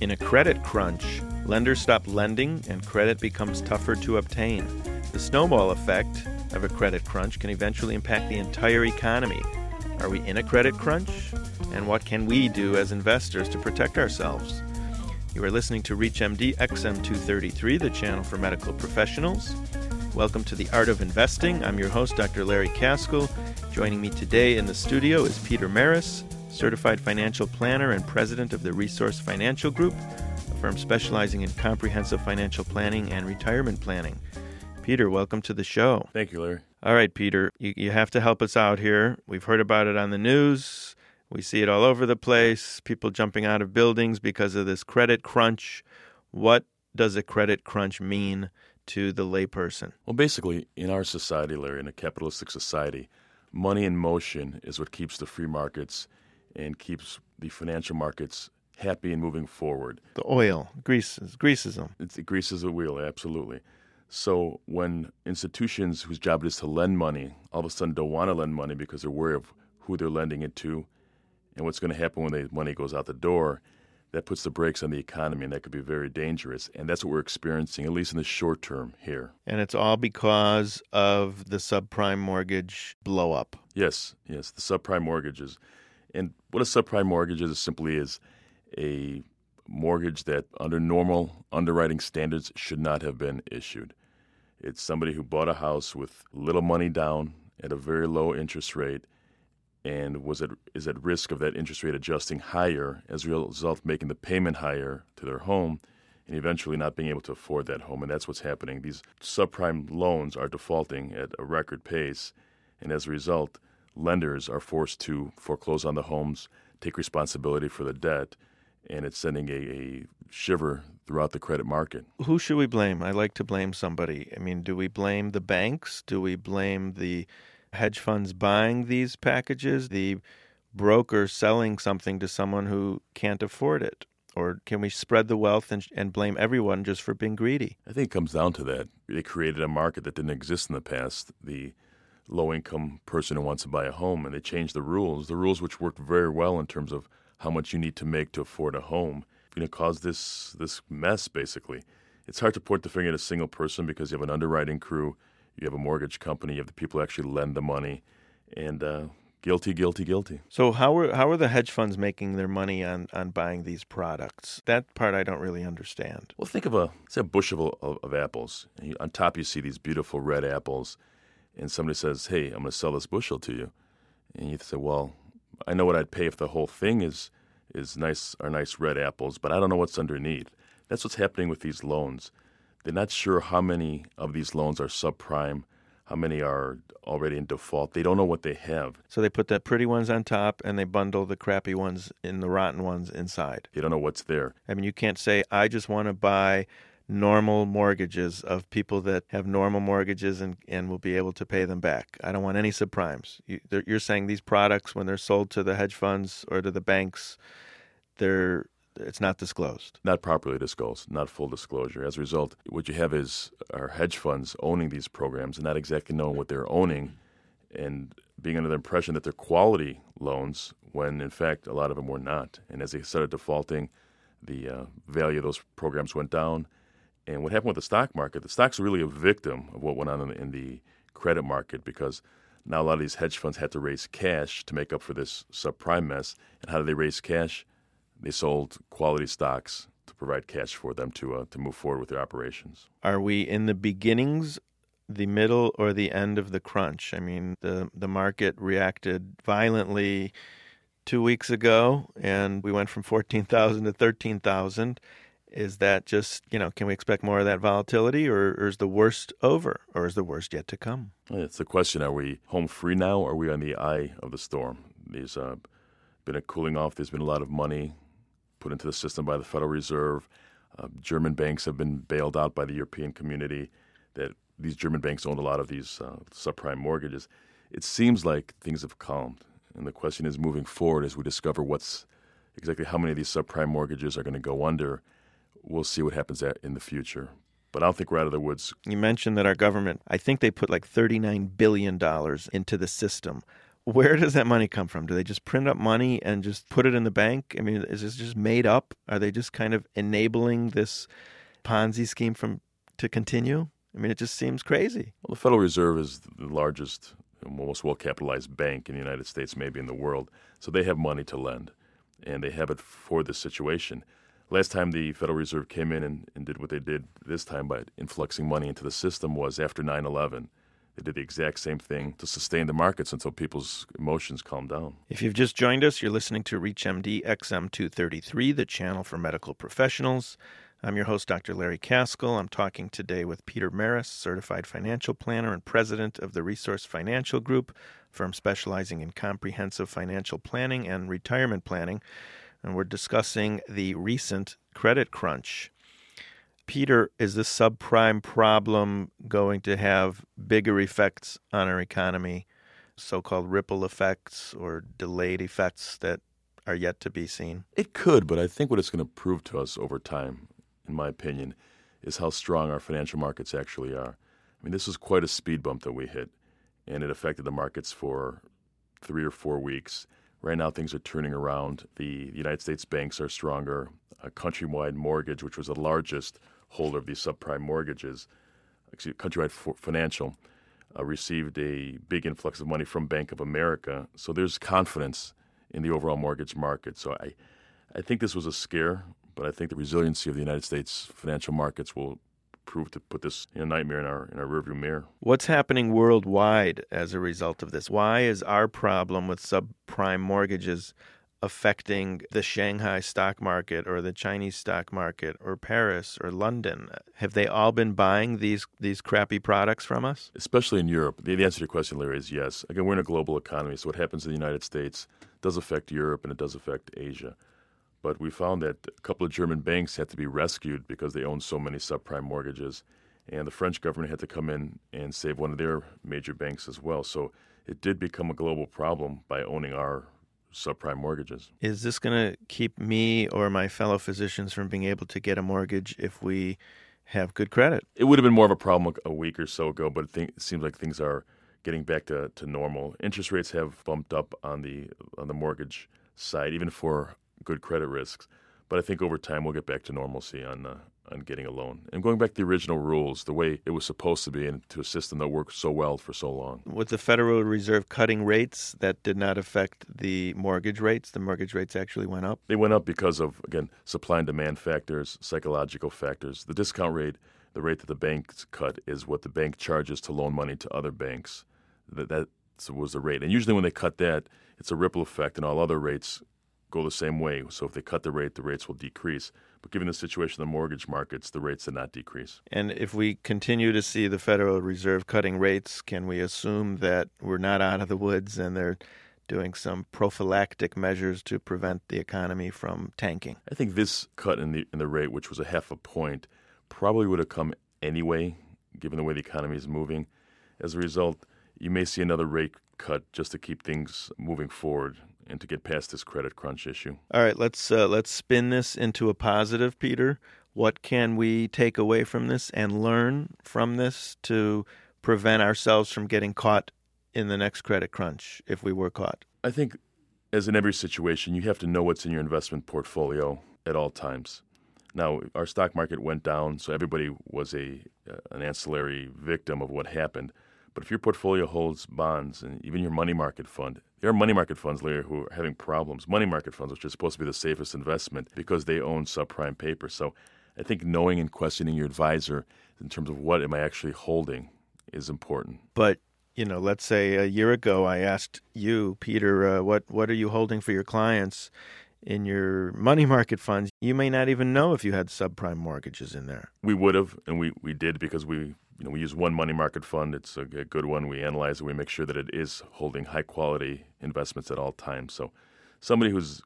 In a credit crunch, lenders stop lending and credit becomes tougher to obtain. The snowball effect of a credit crunch can eventually impact the entire economy. Are we in a credit crunch? And what can we do as investors to protect ourselves? You are listening to ReachMD XM233, the channel for medical professionals. Welcome to the Art of Investing. I'm your host, Dr. Larry Kaskel. Joining me today in the studio is Peter Maris, certified financial planner and president of the Resource Financial Group, a firm specializing in comprehensive financial planning and retirement planning. Peter, welcome to the show. Thank you, Larry. All right, Peter, you, you have to help us out here. We've heard about it on the news. We see it all over the place. People jumping out of buildings because of this credit crunch. What does a credit crunch mean to the layperson? Well, basically, in our society, Larry, in a capitalistic society, money in motion is what keeps the free markets and keeps the financial markets happy and moving forward. The oil greases greases them. It's, it greases the wheel, absolutely. So when institutions whose job it is to lend money all of a sudden don't want to lend money because they're worried of who they're lending it to and what's going to happen when the money goes out the door, that puts the brakes on the economy and that could be very dangerous. And that's what we're experiencing, at least in the short term here. And it's all because of the subprime mortgage blow up. Yes, yes, the subprime mortgages. What a subprime mortgage is simply is a mortgage that, under normal underwriting standards, should not have been issued. It's somebody who bought a house with little money down at a very low interest rate and was at, is at risk of that interest rate adjusting higher as a result making the payment higher to their home and eventually not being able to afford that home. And that's what's happening. These subprime loans are defaulting at a record pace, and as a result, lenders are forced to foreclose on the homes, take responsibility for the debt, and it's sending a, a shiver throughout the credit market. Who should we blame? I like to blame somebody. I mean, do we blame the banks? Do we blame the hedge funds buying these packages? The broker selling something to someone who can't afford it? Or can we spread the wealth and, and blame everyone just for being greedy? I think it comes down to that. They created a market that didn't exist in the past. The low income person who wants to buy a home, and they changed the rules. The rules which worked very well in terms of how much you need to make to afford a home. You know, cause this this mess basically. It's hard to point the finger at a single person because you have an underwriting crew, you have a mortgage company, you have the people who actually lend the money, and uh, guilty, guilty, guilty. So how are how are the hedge funds making their money on on buying these products? That part I don't really understand. Well, think of a say a bushel of, of apples. On top, you see these beautiful red apples and somebody says, "Hey, I'm going to sell this bushel to you," and you say, "Well, I know what I'd pay if the whole thing is is nice are nice red apples, but I don't know what's underneath." That's what's happening with these loans. They're not sure how many of these loans are subprime, how many are already in default. They don't know what they have. So they put the pretty ones on top and they bundle the crappy ones in the rotten ones inside. They don't know what's there. I mean, you can't say, I just want to buy normal mortgages of people that have normal mortgages and, and will be able to pay them back. I don't want any subprimes. You, you're saying these products, when they're sold to the hedge funds or to the banks, they're it's not disclosed. Not properly disclosed, not full disclosure. As a result, what you have is our hedge funds owning these programs and not exactly knowing what they're owning and being under the impression that they're quality loans when in fact a lot of them were not. And as they started defaulting, the uh, value of those programs went down and what happened with the stock market, the stocks are really a victim of what went on in the, in the credit market because now a lot of these hedge funds had to raise cash to make up for this subprime mess. And how did they raise cash? They sold quality stocks to provide cash for them to uh, to move forward with their operations. Are we in the beginnings, the middle, or the end of the crunch? I mean, the the market reacted violently two weeks ago, and we went from fourteen thousand to thirteen thousand is that just, you know, can we expect more of that volatility or, or is the worst over or is the worst yet to come? It's the question are we home free now or are we on the eye of the storm? There's uh, been a cooling off, there's been a lot of money put into the system by the Federal Reserve. Uh, German banks have been bailed out by the European community. That these German banks owned a lot of these uh, subprime mortgages. It seems like things have calmed, and the question is moving forward as we discover what's exactly how many of these subprime mortgages are going to go under we'll see what happens in the future. But I don't think we're out of the woods. You mentioned that our government, I think they put like $39 billion into the system. where does that money come from? Do they just print up money and just put it in the bank? I mean, is this just made up? Are they just kind of enabling this Ponzi scheme from to continue? I mean, it just seems crazy. Well, the Federal Reserve is the largest, most well capitalized bank in the United States, maybe in the world. So they have money to lend, and they have it for this situation. Last time the Federal Reserve came in and, and did what they did this time by influxing money into the system was after 9 11. They did the exact same thing to sustain the markets until people's emotions calmed down. If you've just joined us, you're listening to ReachMD XM233, the channel for medical professionals. I'm your host, Dr. Larry Kaskel. I'm talking today with Peter Maris, certified financial planner and president of the Resource Financial Group, firm specializing in comprehensive financial planning and retirement planning. And we're discussing the recent credit crunch. Peter, is this subprime problem going to have bigger effects on our economy, so called ripple effects or delayed effects that are yet to be seen? It could, but I think what it's going to prove to us over time, in my opinion, is how strong our financial markets actually are. I mean, this was quite a speed bump that we hit, and it affected the markets for three or four weeks. Right now, things are turning around. The United States banks are stronger. A countrywide mortgage, which was the largest holder of these subprime mortgages, excuse, Countrywide Financial, uh, received a big influx of money from Bank of America. So there's confidence in the overall mortgage market. So I, I think this was a scare, but I think the resiliency of the United States financial markets will prove to put this you know, nightmare in our in our rearview mirror. What's happening worldwide as a result of this? Why is our problem with subprime mortgages affecting the Shanghai stock market or the Chinese stock market or Paris or London? Have they all been buying these these crappy products from us? Especially in Europe. The, the answer to your question, Larry, is yes. Again, we're in a global economy, so what happens in the United States does affect Europe and it does affect Asia. But we found that a couple of German banks had to be rescued because they owned so many subprime mortgages. And the French government had to come in and save one of their major banks as well. So it did become a global problem by owning our subprime mortgages. Is this going to keep me or my fellow physicians from being able to get a mortgage if we have good credit? It would have been more of a problem a week or so ago, but it, seems like things are getting back to, to normal. Interest rates have bumped up on the on the mortgage side, even for good credit risks. But I think over time we'll get back to normalcy on uh, on getting a loan. And going back to the original rules, the way it was supposed to be, and to a system that worked so well for so long. With the Federal Reserve cutting rates, that did not affect the mortgage rates. The mortgage rates actually went up. They went up because of, again, supply and demand factors, psychological factors. The discount rate, the rate that the banks cut, is what the bank charges to loan money to other banks. That, that was the rate. And usually when they cut that, it's a ripple effect, and all other rates go the same way. So if they cut the rate, the rates will decrease. But given the situation of the mortgage markets, the rates did not decrease. And if we continue to see the Federal Reserve cutting rates, can we assume that we're not out of the woods and they're doing some prophylactic measures to prevent the economy from tanking? I think this cut in the in the rate, which was a half a point, probably would have come anyway, given the way the economy is moving. As a result, you may see another rate cut just to keep things moving forward and to get past this credit crunch issue. All right, let's uh, let's spin this into a positive, Peter. What can we take away from this and learn from this to prevent ourselves from getting caught in the next credit crunch if we were caught? I think, as in every situation, you have to know what's in your investment portfolio at all times. Now, our stock market went down, so everybody was a uh, an ancillary victim of what happened. But if your portfolio holds bonds and even your money market fund, there are money market funds, Larry, who are having problems. Money market funds, which are supposed to be the safest investment because they own subprime paper. So I think knowing and questioning your advisor in terms of what am I actually holding is important. But you know, let's say a year ago, I asked you, Peter, uh, what what are you holding for your clients in your money market funds? You may not even know if you had subprime mortgages in there. We would have, and we we did because we you know, we use one money market fund. It's a, good one. We analyze it. We make sure that it is holding high quality investments at all times. So, somebody who's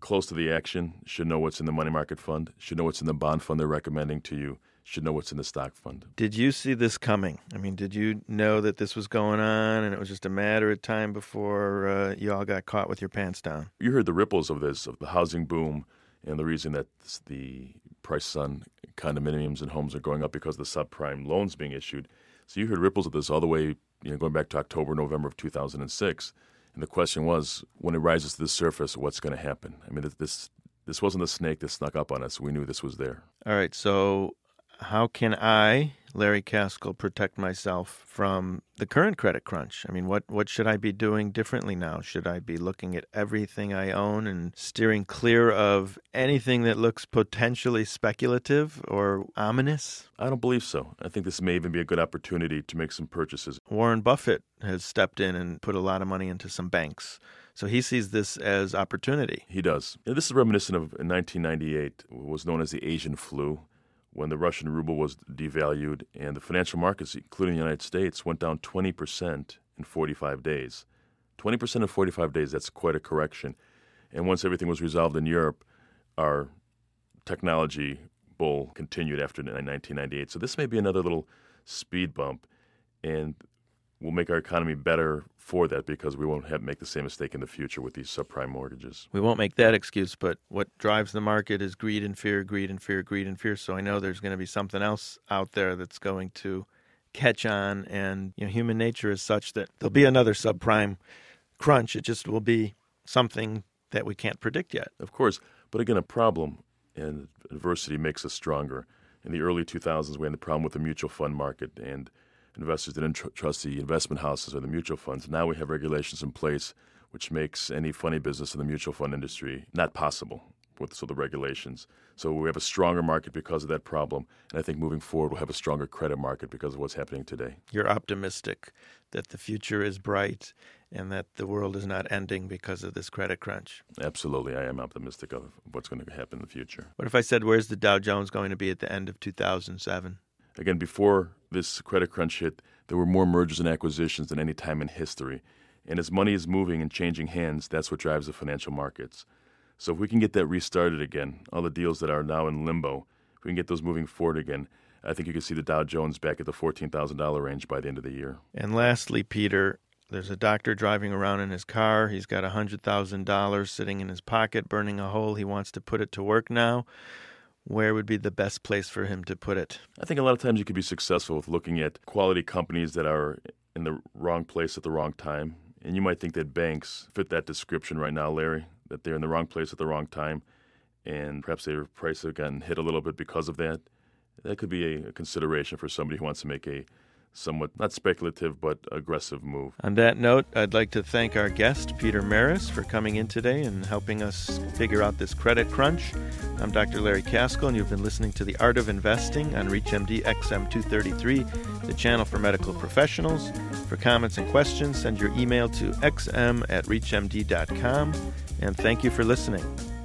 close to the action should know what's in the money market fund, should know what's in the bond fund they're recommending to you, should know what's in the stock fund. Did you see this coming? I mean, did you know that this was going on and it was just a matter of time before uh, you all got caught with your pants down? You heard the ripples of this, of the housing boom, and the reason that the prices on condominiums and homes are going up because of the subprime loans being issued. So you heard ripples of this all the way you know, going back to October, November of 2006. And the question was, when it rises to the surface, what's going to happen? I mean, this this wasn't a snake that snuck up on us. We knew this was there. All right. So, how can I, Larry Kaskel, protect myself from the current credit crunch? I mean, what, what should I be doing differently now? Should I be looking at everything I own and steering clear of anything that looks potentially speculative or ominous? I don't believe so. I think this may even be a good opportunity to make some purchases. Warren Buffett has stepped in and put a lot of money into some banks. So he sees this as opportunity. He does. And this is reminiscent of 1998, what was known as the Asian flu, when the Russian ruble was devalued and the financial markets, including the United States, went down 20% in 45 days. 20% in 45 days, that's quite a correction. And once everything was resolved in Europe, our technology bull continued after 1998. So this may be another little speed bump. And will make our economy better for that because we won't have make the same mistake in the future with these subprime mortgages. We won't make that excuse, but what drives the market is greed and fear, greed and fear, greed and fear. So I know there's going to be something else out there that's going to catch on and you know human nature is such that there'll be another subprime crunch. It just will be something that we can't predict yet. Of course, but again a problem and adversity makes us stronger. In the early 2000s we had the problem with the mutual fund market and investors didn't tr- trust the investment houses or the mutual funds. Now we have regulations in place which makes any funny business in the mutual fund industry not possible with so the regulations. So we have a stronger market because of that problem, and I think moving forward we'll have a stronger credit market because of what's happening today. You're optimistic that the future is bright and that the world is not ending because of this credit crunch. Absolutely, I am optimistic of what's going to happen in the future. What if I said, "Where's the Dow Jones going to be at the end of 2007?" Again, before this credit crunch hit, there were more mergers and acquisitions than any time in history. And as money is moving and changing hands, that's what drives the financial markets. So if we can get that restarted again, all the deals that are now in limbo, if we can get those moving forward again, I think you can see the Dow Jones back at the $14,000 range by the end of the year. And lastly, Peter, there's a doctor driving around in his car. He's got $100,000 sitting in his pocket, burning a hole. He wants to put it to work now where would be the best place for him to put it? I think a lot of times you could be successful with looking at quality companies that are in the wrong place at the wrong time. And you might think that banks fit that description right now, Larry, that they're in the wrong place at the wrong time. And perhaps their price have gotten hit a little bit because of that. That could be a, consideration for somebody who wants to make a somewhat not speculative but aggressive move. On that note, I'd like to thank our guest, Peter Maris, for coming in today and helping us figure out this credit crunch. I'm Dr. Larry Kaskel, and you've been listening to The Art of Investing on ReachMD XM233, the channel for medical professionals. For comments and questions, send your email to xm at reachmd.com. And thank you for listening.